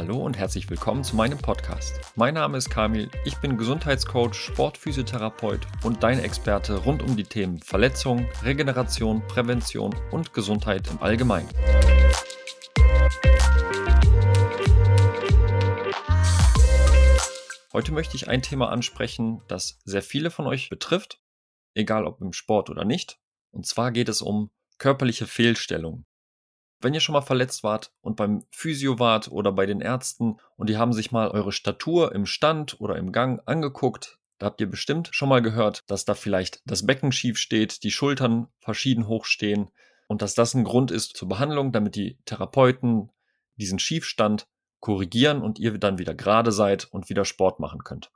Hallo und herzlich willkommen zu meinem Podcast. Mein Name ist Kamil, ich bin Gesundheitscoach, Sportphysiotherapeut und dein Experte rund um die Themen Verletzung, Regeneration, Prävention und Gesundheit im Allgemeinen. Heute möchte ich ein Thema ansprechen, das sehr viele von euch betrifft, egal ob im Sport oder nicht. Und zwar geht es um körperliche Fehlstellungen. Wenn ihr schon mal verletzt wart und beim Physio wart oder bei den Ärzten und die haben sich mal eure Statur im Stand oder im Gang angeguckt, da habt ihr bestimmt schon mal gehört, dass da vielleicht das Becken schief steht, die Schultern verschieden hoch stehen und dass das ein Grund ist zur Behandlung, damit die Therapeuten diesen Schiefstand korrigieren und ihr dann wieder gerade seid und wieder Sport machen könnt.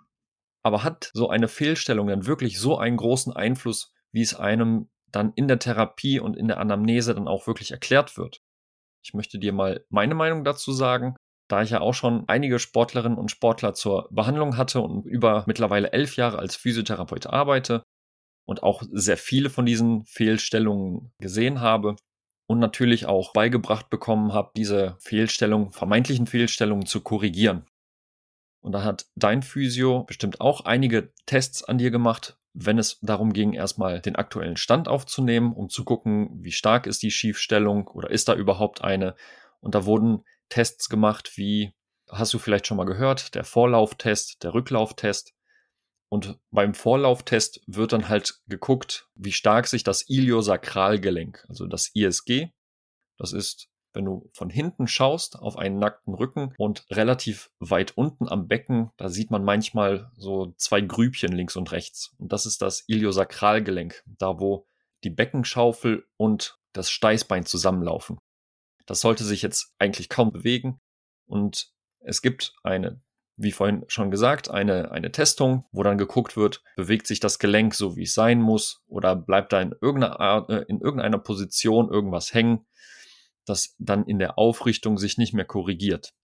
Aber hat so eine Fehlstellung dann wirklich so einen großen Einfluss, wie es einem dann in der Therapie und in der Anamnese dann auch wirklich erklärt wird? Ich möchte dir mal meine Meinung dazu sagen. Da ich ja auch schon einige Sportlerinnen und Sportler zur Behandlung hatte und über mittlerweile elf Jahre als Physiotherapeut arbeite und auch sehr viele von diesen Fehlstellungen gesehen habe und natürlich auch beigebracht bekommen habe, diese Fehlstellungen, vermeintlichen Fehlstellungen zu korrigieren. Und da hat dein Physio bestimmt auch einige Tests an dir gemacht, wenn es darum ging, erstmal den aktuellen Stand aufzunehmen, um zu gucken, wie stark ist die Schiefstellung oder ist da überhaupt eine. Und da wurden Tests gemacht, wie hast du vielleicht schon mal gehört, der Vorlauftest, der Rücklauftest. Und beim Vorlauftest wird dann halt geguckt, wie stark sich das Iliosakralgelenk, also das ISG, das ist wenn du von hinten schaust auf einen nackten Rücken und relativ weit unten am Becken, da sieht man manchmal so zwei Grübchen links und rechts. Und das ist das Iliosakralgelenk, da wo die Beckenschaufel und das Steißbein zusammenlaufen. Das sollte sich jetzt eigentlich kaum bewegen. Und es gibt eine, wie vorhin schon gesagt, eine, eine Testung, wo dann geguckt wird, bewegt sich das Gelenk so, wie es sein muss, oder bleibt da in irgendeiner, Art, äh, in irgendeiner Position irgendwas hängen das dann in der Aufrichtung sich nicht mehr korrigiert.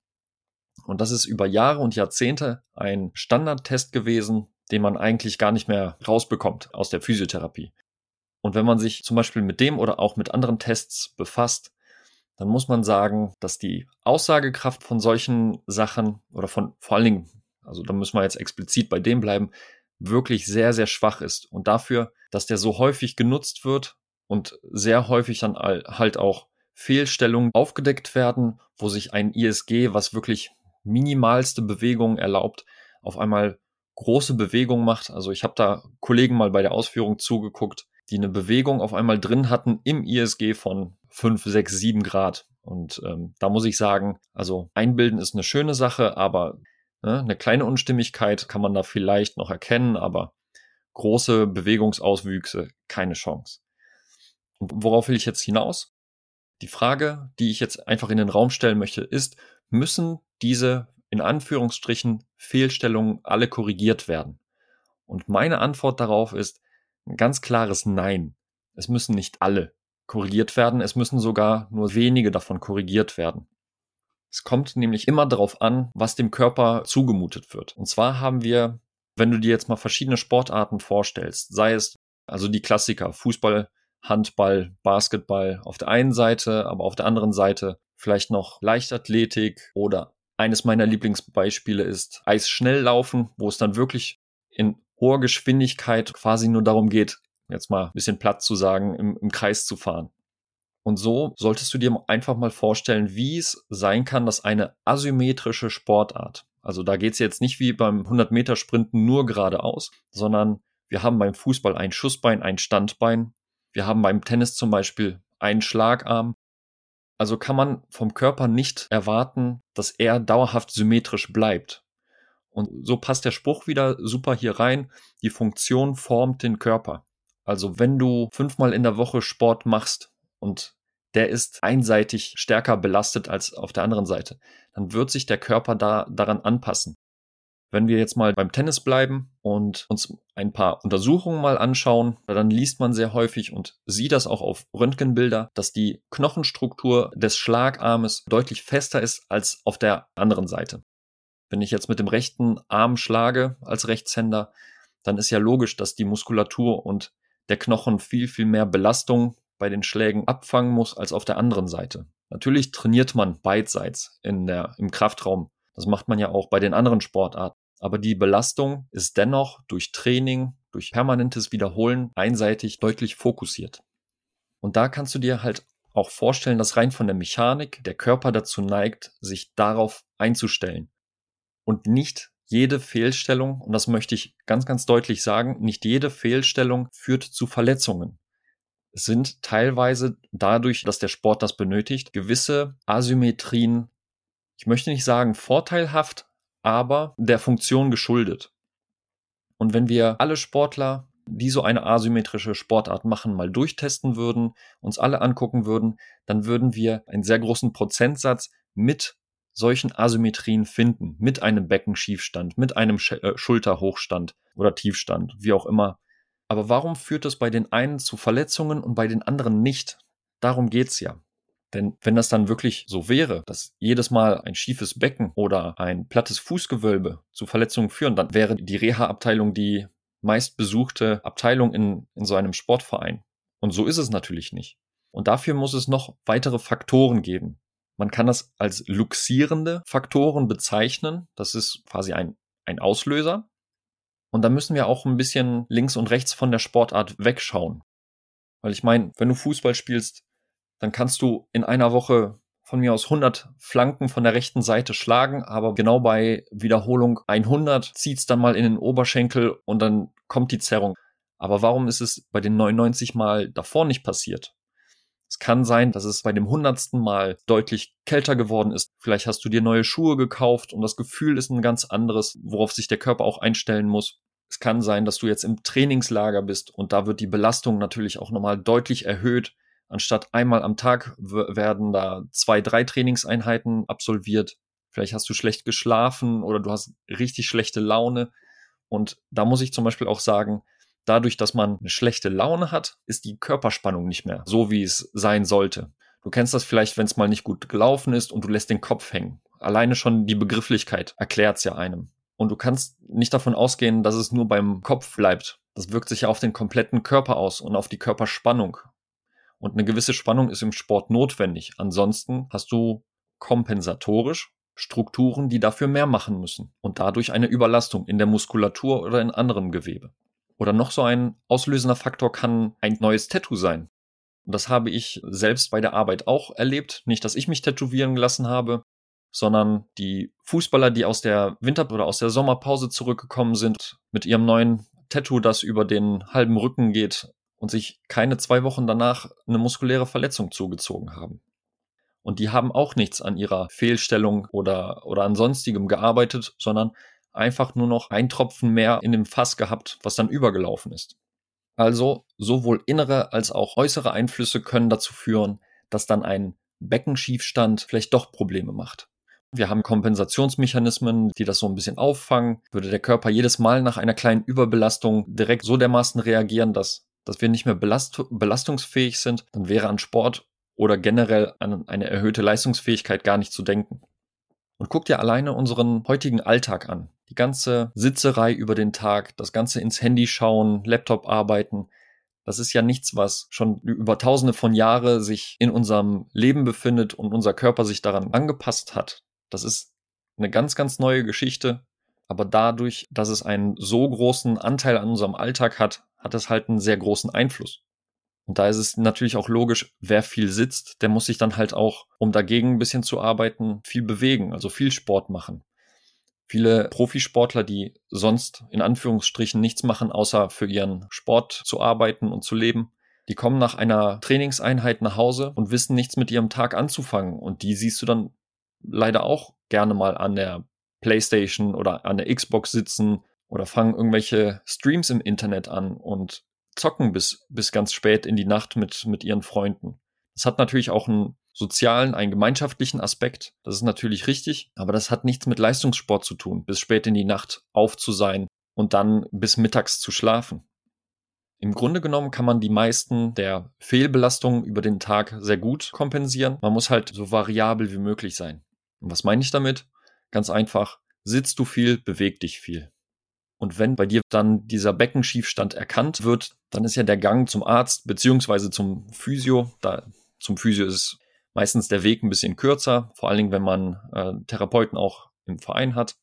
Und das ist über Jahre und Jahrzehnte ein Standardtest gewesen, den man eigentlich gar nicht mehr rausbekommt aus der Physiotherapie. Und wenn man sich zum Beispiel mit dem oder auch mit anderen Tests befasst, dann muss man sagen, dass die Aussagekraft von solchen Sachen oder von vor allen Dingen, also da müssen wir jetzt explizit bei dem bleiben, wirklich sehr, sehr schwach ist. Und dafür, dass der so häufig genutzt wird und sehr häufig dann halt auch Fehlstellungen aufgedeckt werden, wo sich ein ISG, was wirklich minimalste Bewegungen erlaubt, auf einmal große Bewegungen macht. Also ich habe da Kollegen mal bei der Ausführung zugeguckt, die eine Bewegung auf einmal drin hatten im ISG von 5, 6, 7 Grad. Und ähm, da muss ich sagen, also einbilden ist eine schöne Sache, aber ne, eine kleine Unstimmigkeit kann man da vielleicht noch erkennen, aber große Bewegungsauswüchse keine Chance. Und worauf will ich jetzt hinaus? Die Frage, die ich jetzt einfach in den Raum stellen möchte, ist, müssen diese in Anführungsstrichen Fehlstellungen alle korrigiert werden? Und meine Antwort darauf ist ein ganz klares Nein. Es müssen nicht alle korrigiert werden, es müssen sogar nur wenige davon korrigiert werden. Es kommt nämlich immer darauf an, was dem Körper zugemutet wird. Und zwar haben wir, wenn du dir jetzt mal verschiedene Sportarten vorstellst, sei es also die Klassiker, Fußball, Handball, Basketball auf der einen Seite, aber auf der anderen Seite vielleicht noch Leichtathletik oder eines meiner Lieblingsbeispiele ist Eisschnelllaufen, wo es dann wirklich in hoher Geschwindigkeit quasi nur darum geht, jetzt mal ein bisschen platt zu sagen, im, im Kreis zu fahren. Und so solltest du dir einfach mal vorstellen, wie es sein kann, dass eine asymmetrische Sportart, also da geht es jetzt nicht wie beim 100-Meter-Sprinten nur geradeaus, sondern wir haben beim Fußball ein Schussbein, ein Standbein wir haben beim Tennis zum Beispiel einen Schlagarm. Also kann man vom Körper nicht erwarten, dass er dauerhaft symmetrisch bleibt. Und so passt der Spruch wieder super hier rein. Die Funktion formt den Körper. Also wenn du fünfmal in der Woche Sport machst und der ist einseitig stärker belastet als auf der anderen Seite, dann wird sich der Körper da daran anpassen. Wenn wir jetzt mal beim Tennis bleiben und uns ein paar Untersuchungen mal anschauen, dann liest man sehr häufig und sieht das auch auf Röntgenbilder, dass die Knochenstruktur des Schlagarmes deutlich fester ist als auf der anderen Seite. Wenn ich jetzt mit dem rechten Arm schlage als Rechtshänder, dann ist ja logisch, dass die Muskulatur und der Knochen viel, viel mehr Belastung bei den Schlägen abfangen muss als auf der anderen Seite. Natürlich trainiert man beidseits in der, im Kraftraum. Das macht man ja auch bei den anderen Sportarten. Aber die Belastung ist dennoch durch Training, durch permanentes Wiederholen einseitig deutlich fokussiert. Und da kannst du dir halt auch vorstellen, dass rein von der Mechanik der Körper dazu neigt, sich darauf einzustellen. Und nicht jede Fehlstellung, und das möchte ich ganz, ganz deutlich sagen, nicht jede Fehlstellung führt zu Verletzungen. Es sind teilweise dadurch, dass der Sport das benötigt, gewisse Asymmetrien, ich möchte nicht sagen vorteilhaft, aber der Funktion geschuldet. Und wenn wir alle Sportler, die so eine asymmetrische Sportart machen, mal durchtesten würden, uns alle angucken würden, dann würden wir einen sehr großen Prozentsatz mit solchen Asymmetrien finden, mit einem Beckenschiefstand, mit einem äh, Schulterhochstand oder Tiefstand, wie auch immer. Aber warum führt es bei den einen zu Verletzungen und bei den anderen nicht? Darum geht's ja. Denn wenn das dann wirklich so wäre, dass jedes Mal ein schiefes Becken oder ein plattes Fußgewölbe zu Verletzungen führen, dann wäre die Reha-Abteilung die meistbesuchte Abteilung in, in so einem Sportverein. Und so ist es natürlich nicht. Und dafür muss es noch weitere Faktoren geben. Man kann das als luxierende Faktoren bezeichnen. Das ist quasi ein, ein Auslöser. Und da müssen wir auch ein bisschen links und rechts von der Sportart wegschauen. Weil ich meine, wenn du Fußball spielst, dann kannst du in einer Woche von mir aus 100 Flanken von der rechten Seite schlagen, aber genau bei Wiederholung 100 zieht's dann mal in den Oberschenkel und dann kommt die Zerrung. Aber warum ist es bei den 99 Mal davor nicht passiert? Es kann sein, dass es bei dem hundertsten Mal deutlich kälter geworden ist. Vielleicht hast du dir neue Schuhe gekauft und das Gefühl ist ein ganz anderes, worauf sich der Körper auch einstellen muss. Es kann sein, dass du jetzt im Trainingslager bist und da wird die Belastung natürlich auch nochmal deutlich erhöht. Anstatt einmal am Tag werden da zwei, drei Trainingseinheiten absolviert. Vielleicht hast du schlecht geschlafen oder du hast richtig schlechte Laune. Und da muss ich zum Beispiel auch sagen, dadurch, dass man eine schlechte Laune hat, ist die Körperspannung nicht mehr so, wie es sein sollte. Du kennst das vielleicht, wenn es mal nicht gut gelaufen ist und du lässt den Kopf hängen. Alleine schon die Begrifflichkeit erklärt es ja einem. Und du kannst nicht davon ausgehen, dass es nur beim Kopf bleibt. Das wirkt sich ja auf den kompletten Körper aus und auf die Körperspannung. Und eine gewisse Spannung ist im Sport notwendig. Ansonsten hast du kompensatorisch Strukturen, die dafür mehr machen müssen und dadurch eine Überlastung in der Muskulatur oder in anderem Gewebe. Oder noch so ein auslösender Faktor kann ein neues Tattoo sein. Das habe ich selbst bei der Arbeit auch erlebt. Nicht, dass ich mich tätowieren gelassen habe, sondern die Fußballer, die aus der Winter- oder aus der Sommerpause zurückgekommen sind, mit ihrem neuen Tattoo, das über den halben Rücken geht, und sich keine zwei Wochen danach eine muskuläre Verletzung zugezogen haben. Und die haben auch nichts an ihrer Fehlstellung oder, oder an sonstigem gearbeitet, sondern einfach nur noch ein Tropfen mehr in dem Fass gehabt, was dann übergelaufen ist. Also sowohl innere als auch äußere Einflüsse können dazu führen, dass dann ein Beckenschiefstand vielleicht doch Probleme macht. Wir haben Kompensationsmechanismen, die das so ein bisschen auffangen. Würde der Körper jedes Mal nach einer kleinen Überbelastung direkt so dermaßen reagieren, dass dass wir nicht mehr belast belastungsfähig sind, dann wäre an Sport oder generell an eine erhöhte Leistungsfähigkeit gar nicht zu denken. Und guck dir alleine unseren heutigen Alltag an. Die ganze Sitzerei über den Tag, das ganze ins Handy schauen, Laptop arbeiten. Das ist ja nichts, was schon über tausende von Jahre sich in unserem Leben befindet und unser Körper sich daran angepasst hat. Das ist eine ganz, ganz neue Geschichte. Aber dadurch, dass es einen so großen Anteil an unserem Alltag hat, hat es halt einen sehr großen Einfluss. Und da ist es natürlich auch logisch, wer viel sitzt, der muss sich dann halt auch, um dagegen ein bisschen zu arbeiten, viel bewegen, also viel Sport machen. Viele Profisportler, die sonst in Anführungsstrichen nichts machen, außer für ihren Sport zu arbeiten und zu leben, die kommen nach einer Trainingseinheit nach Hause und wissen nichts mit ihrem Tag anzufangen. Und die siehst du dann leider auch gerne mal an der PlayStation oder an der Xbox sitzen oder fangen irgendwelche Streams im Internet an und zocken bis, bis ganz spät in die Nacht mit, mit ihren Freunden. Das hat natürlich auch einen sozialen, einen gemeinschaftlichen Aspekt. Das ist natürlich richtig, aber das hat nichts mit Leistungssport zu tun, bis spät in die Nacht auf zu sein und dann bis mittags zu schlafen. Im Grunde genommen kann man die meisten der Fehlbelastungen über den Tag sehr gut kompensieren. Man muss halt so variabel wie möglich sein. Und was meine ich damit? Ganz einfach, sitzt du viel, beweg dich viel. Und wenn bei dir dann dieser Beckenschiefstand erkannt wird, dann ist ja der Gang zum Arzt beziehungsweise zum Physio. Da zum Physio ist meistens der Weg ein bisschen kürzer, vor allen Dingen, wenn man äh, Therapeuten auch im Verein hat.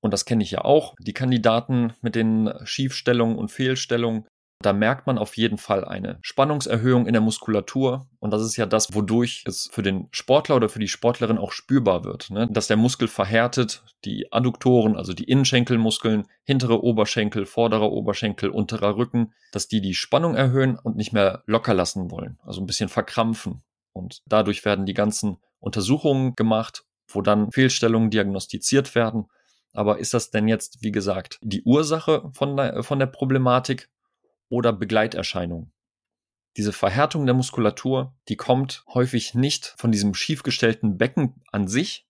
Und das kenne ich ja auch. Die Kandidaten mit den Schiefstellungen und Fehlstellungen, da merkt man auf jeden Fall eine Spannungserhöhung in der Muskulatur. Und das ist ja das, wodurch es für den Sportler oder für die Sportlerin auch spürbar wird. Ne? Dass der Muskel verhärtet, die Adduktoren, also die Innenschenkelmuskeln, hintere Oberschenkel, vorderer Oberschenkel, unterer Rücken, dass die die Spannung erhöhen und nicht mehr locker lassen wollen. Also ein bisschen verkrampfen. Und dadurch werden die ganzen Untersuchungen gemacht, wo dann Fehlstellungen diagnostiziert werden. Aber ist das denn jetzt, wie gesagt, die Ursache von der, von der Problematik oder Begleiterscheinungen. Diese Verhärtung der Muskulatur, die kommt häufig nicht von diesem schiefgestellten Becken an sich,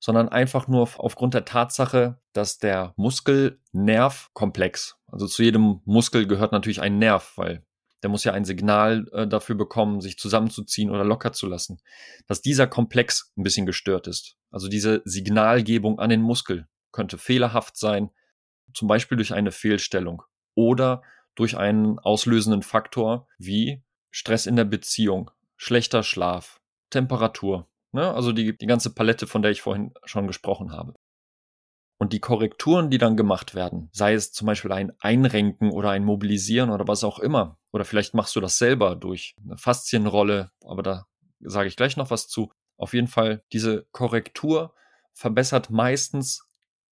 sondern einfach nur aufgrund der Tatsache, dass der Muskelnervkomplex, also zu jedem Muskel gehört natürlich ein Nerv, weil der muss ja ein Signal äh, dafür bekommen, sich zusammenzuziehen oder locker zu lassen, dass dieser Komplex ein bisschen gestört ist. Also diese Signalgebung an den Muskel könnte fehlerhaft sein, zum Beispiel durch eine Fehlstellung oder durch einen auslösenden Faktor wie Stress in der Beziehung, schlechter Schlaf, Temperatur. Ne? Also die, die ganze Palette, von der ich vorhin schon gesprochen habe. Und die Korrekturen, die dann gemacht werden, sei es zum Beispiel ein Einrenken oder ein Mobilisieren oder was auch immer, oder vielleicht machst du das selber durch eine Faszienrolle, aber da sage ich gleich noch was zu. Auf jeden Fall, diese Korrektur verbessert meistens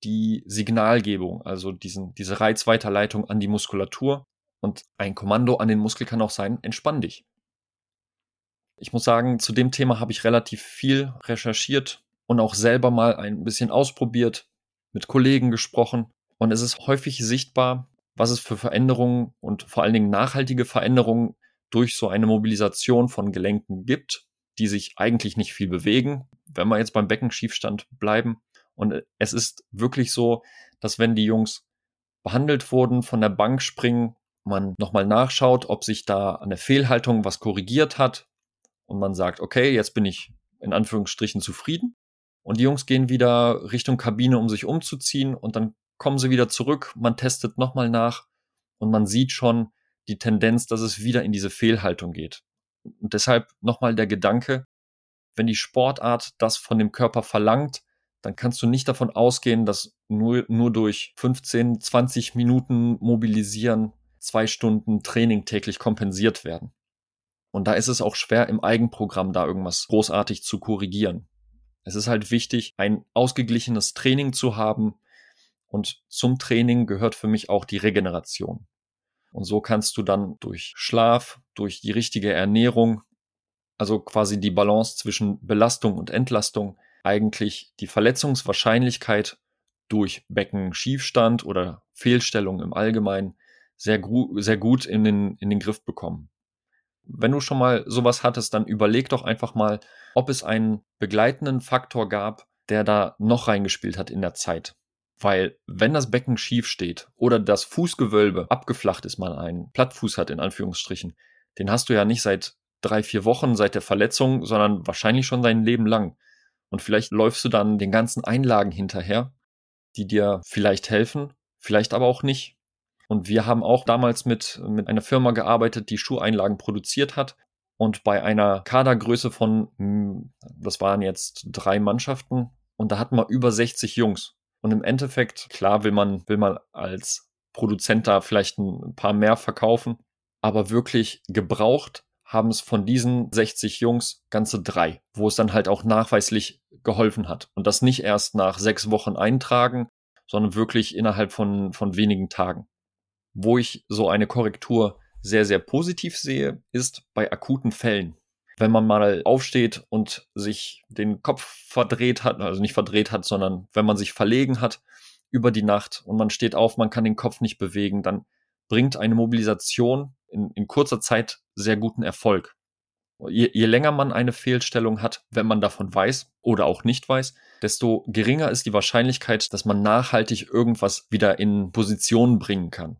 die Signalgebung, also diesen, diese Reizweiterleitung an die Muskulatur und ein Kommando an den Muskel kann auch sein, entspann dich. Ich muss sagen, zu dem Thema habe ich relativ viel recherchiert und auch selber mal ein bisschen ausprobiert, mit Kollegen gesprochen. Und es ist häufig sichtbar, was es für Veränderungen und vor allen Dingen nachhaltige Veränderungen durch so eine Mobilisation von Gelenken gibt, die sich eigentlich nicht viel bewegen, wenn wir jetzt beim Beckenschiefstand bleiben. Und es ist wirklich so, dass wenn die Jungs behandelt wurden, von der Bank springen, man nochmal nachschaut, ob sich da an der Fehlhaltung was korrigiert hat und man sagt, okay, jetzt bin ich in Anführungsstrichen zufrieden. Und die Jungs gehen wieder Richtung Kabine, um sich umzuziehen und dann kommen sie wieder zurück, man testet nochmal nach und man sieht schon die Tendenz, dass es wieder in diese Fehlhaltung geht. Und deshalb nochmal der Gedanke, wenn die Sportart das von dem Körper verlangt, dann kannst du nicht davon ausgehen, dass nur, nur durch 15, 20 Minuten mobilisieren zwei Stunden Training täglich kompensiert werden. Und da ist es auch schwer, im Eigenprogramm da irgendwas großartig zu korrigieren. Es ist halt wichtig, ein ausgeglichenes Training zu haben. Und zum Training gehört für mich auch die Regeneration. Und so kannst du dann durch Schlaf, durch die richtige Ernährung, also quasi die Balance zwischen Belastung und Entlastung, eigentlich die Verletzungswahrscheinlichkeit durch Beckenschiefstand oder Fehlstellung im Allgemeinen sehr, sehr gut in den, in den Griff bekommen. Wenn du schon mal sowas hattest, dann überleg doch einfach mal, ob es einen begleitenden Faktor gab, der da noch reingespielt hat in der Zeit. Weil wenn das Becken schief steht oder das Fußgewölbe abgeflacht ist, man einen Plattfuß hat in Anführungsstrichen, den hast du ja nicht seit drei, vier Wochen seit der Verletzung, sondern wahrscheinlich schon dein Leben lang. Und vielleicht läufst du dann den ganzen Einlagen hinterher, die dir vielleicht helfen, vielleicht aber auch nicht. Und wir haben auch damals mit, mit einer Firma gearbeitet, die Schuheinlagen produziert hat. Und bei einer Kadergröße von, hm, das waren jetzt drei Mannschaften, und da hatten wir über 60 Jungs. Und im Endeffekt, klar will man, will man als Produzent da vielleicht ein paar mehr verkaufen, aber wirklich gebraucht haben es von diesen 60 Jungs ganze drei, wo es dann halt auch nachweislich geholfen hat. Und das nicht erst nach sechs Wochen eintragen, sondern wirklich innerhalb von, von wenigen Tagen. Wo ich so eine Korrektur sehr, sehr positiv sehe, ist bei akuten Fällen. Wenn man mal aufsteht und sich den Kopf verdreht hat, also nicht verdreht hat, sondern wenn man sich verlegen hat über die Nacht und man steht auf, man kann den Kopf nicht bewegen, dann bringt eine Mobilisation in, in kurzer Zeit sehr guten Erfolg. Je, je länger man eine Fehlstellung hat, wenn man davon weiß oder auch nicht weiß, desto geringer ist die Wahrscheinlichkeit, dass man nachhaltig irgendwas wieder in Position bringen kann.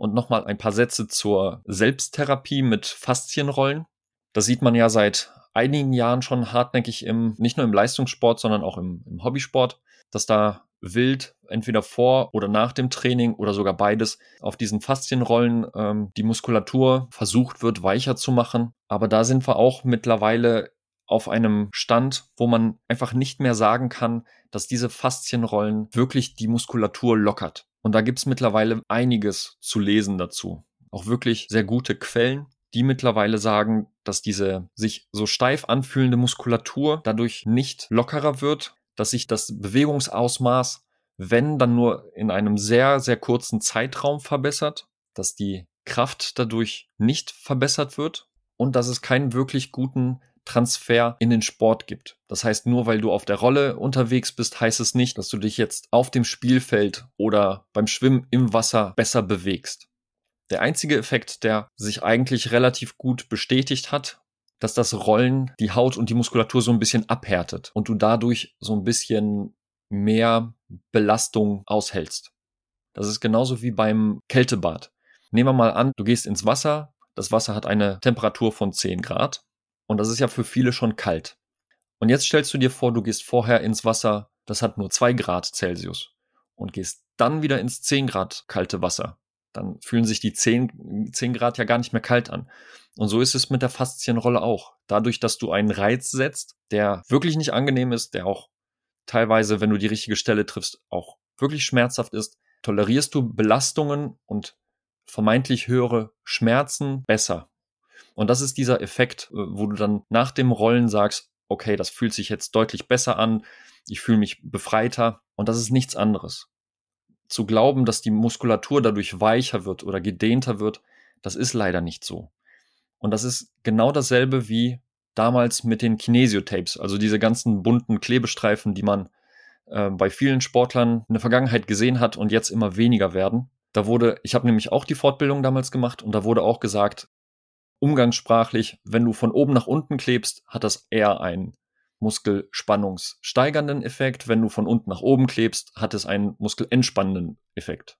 Und nochmal ein paar Sätze zur Selbsttherapie mit Faszienrollen. Das sieht man ja seit einigen Jahren schon hartnäckig im, nicht nur im Leistungssport, sondern auch im, im Hobbysport, dass da wild, entweder vor oder nach dem Training oder sogar beides, auf diesen Faszienrollen ähm, die Muskulatur versucht wird, weicher zu machen. Aber da sind wir auch mittlerweile auf einem Stand, wo man einfach nicht mehr sagen kann, dass diese Faszienrollen wirklich die Muskulatur lockert. Und da gibt's mittlerweile einiges zu lesen dazu. Auch wirklich sehr gute Quellen, die mittlerweile sagen, dass diese sich so steif anfühlende Muskulatur dadurch nicht lockerer wird, dass sich das Bewegungsausmaß, wenn dann nur in einem sehr, sehr kurzen Zeitraum verbessert, dass die Kraft dadurch nicht verbessert wird und dass es keinen wirklich guten Transfer in den Sport gibt. Das heißt, nur weil du auf der Rolle unterwegs bist, heißt es nicht, dass du dich jetzt auf dem Spielfeld oder beim Schwimmen im Wasser besser bewegst. Der einzige Effekt, der sich eigentlich relativ gut bestätigt hat, dass das Rollen die Haut und die Muskulatur so ein bisschen abhärtet und du dadurch so ein bisschen mehr Belastung aushältst. Das ist genauso wie beim Kältebad. Nehmen wir mal an, du gehst ins Wasser, das Wasser hat eine Temperatur von 10 Grad und das ist ja für viele schon kalt. Und jetzt stellst du dir vor, du gehst vorher ins Wasser, das hat nur 2 Grad Celsius und gehst dann wieder ins 10 Grad kalte Wasser dann fühlen sich die 10, 10 Grad ja gar nicht mehr kalt an. Und so ist es mit der Faszienrolle auch. Dadurch, dass du einen Reiz setzt, der wirklich nicht angenehm ist, der auch teilweise, wenn du die richtige Stelle triffst, auch wirklich schmerzhaft ist, tolerierst du Belastungen und vermeintlich höhere Schmerzen besser. Und das ist dieser Effekt, äh, wo du dann nach dem Rollen sagst, okay, das fühlt sich jetzt deutlich besser an, ich fühle mich befreiter und das ist nichts anderes zu glauben, dass die Muskulatur dadurch weicher wird oder gedehnter wird, das ist leider nicht so. Und das ist genau dasselbe wie damals mit den Kinesiotapes, also diese ganzen bunten Klebestreifen, die man äh, bei vielen Sportlern in der Vergangenheit gesehen hat und jetzt immer weniger werden. Da wurde, ich habe nämlich auch die Fortbildung damals gemacht und da wurde auch gesagt, umgangssprachlich, wenn du von oben nach unten klebst, hat das eher einen muskelspannungssteigernden Effekt. Wenn du von unten nach oben klebst, hat es einen muskelentspannenden Effekt.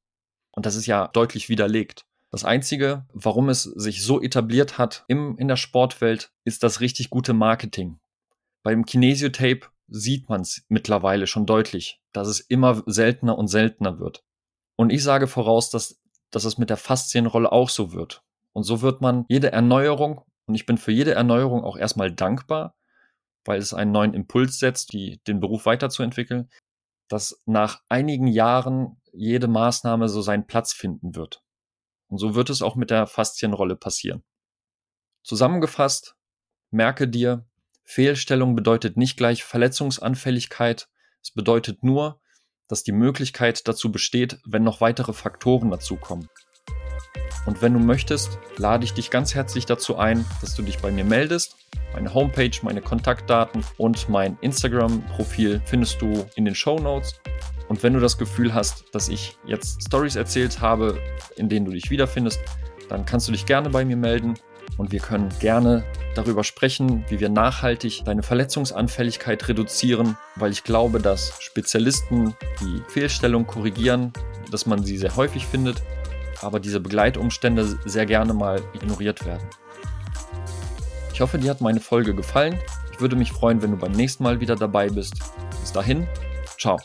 Und das ist ja deutlich widerlegt. Das Einzige, warum es sich so etabliert hat im, in der Sportwelt, ist das richtig gute Marketing. Beim Kinesiotape sieht man es mittlerweile schon deutlich, dass es immer seltener und seltener wird. Und ich sage voraus, dass, dass es mit der Faszienrolle auch so wird. Und so wird man jede Erneuerung, und ich bin für jede Erneuerung auch erstmal dankbar, weil es einen neuen Impuls setzt, die, den Beruf weiterzuentwickeln, dass nach einigen Jahren jede Maßnahme so seinen Platz finden wird. Und so wird es auch mit der Faszienrolle passieren. Zusammengefasst, merke dir, Fehlstellung bedeutet nicht gleich Verletzungsanfälligkeit. Es bedeutet nur, dass die Möglichkeit dazu besteht, wenn noch weitere Faktoren dazukommen. Und wenn du möchtest, lade ich dich ganz herzlich dazu ein, dass du dich bei mir meldest. Meine Homepage, meine Kontaktdaten und mein Instagram-Profil findest du in den Show Notes. Und wenn du das Gefühl hast, dass ich jetzt Stories erzählt habe, in denen du dich wiederfindest, dann kannst du dich gerne bei mir melden und wir können gerne darüber sprechen, wie wir nachhaltig deine Verletzungsanfälligkeit reduzieren, weil ich glaube, dass Spezialisten die Fehlstellung korrigieren, dass man sie sehr häufig findet aber diese Begleitumstände sehr gerne mal ignoriert werden. Ich hoffe, dir hat meine Folge gefallen. Ich würde mich freuen, wenn du beim nächsten Mal wieder dabei bist. Bis dahin, ciao.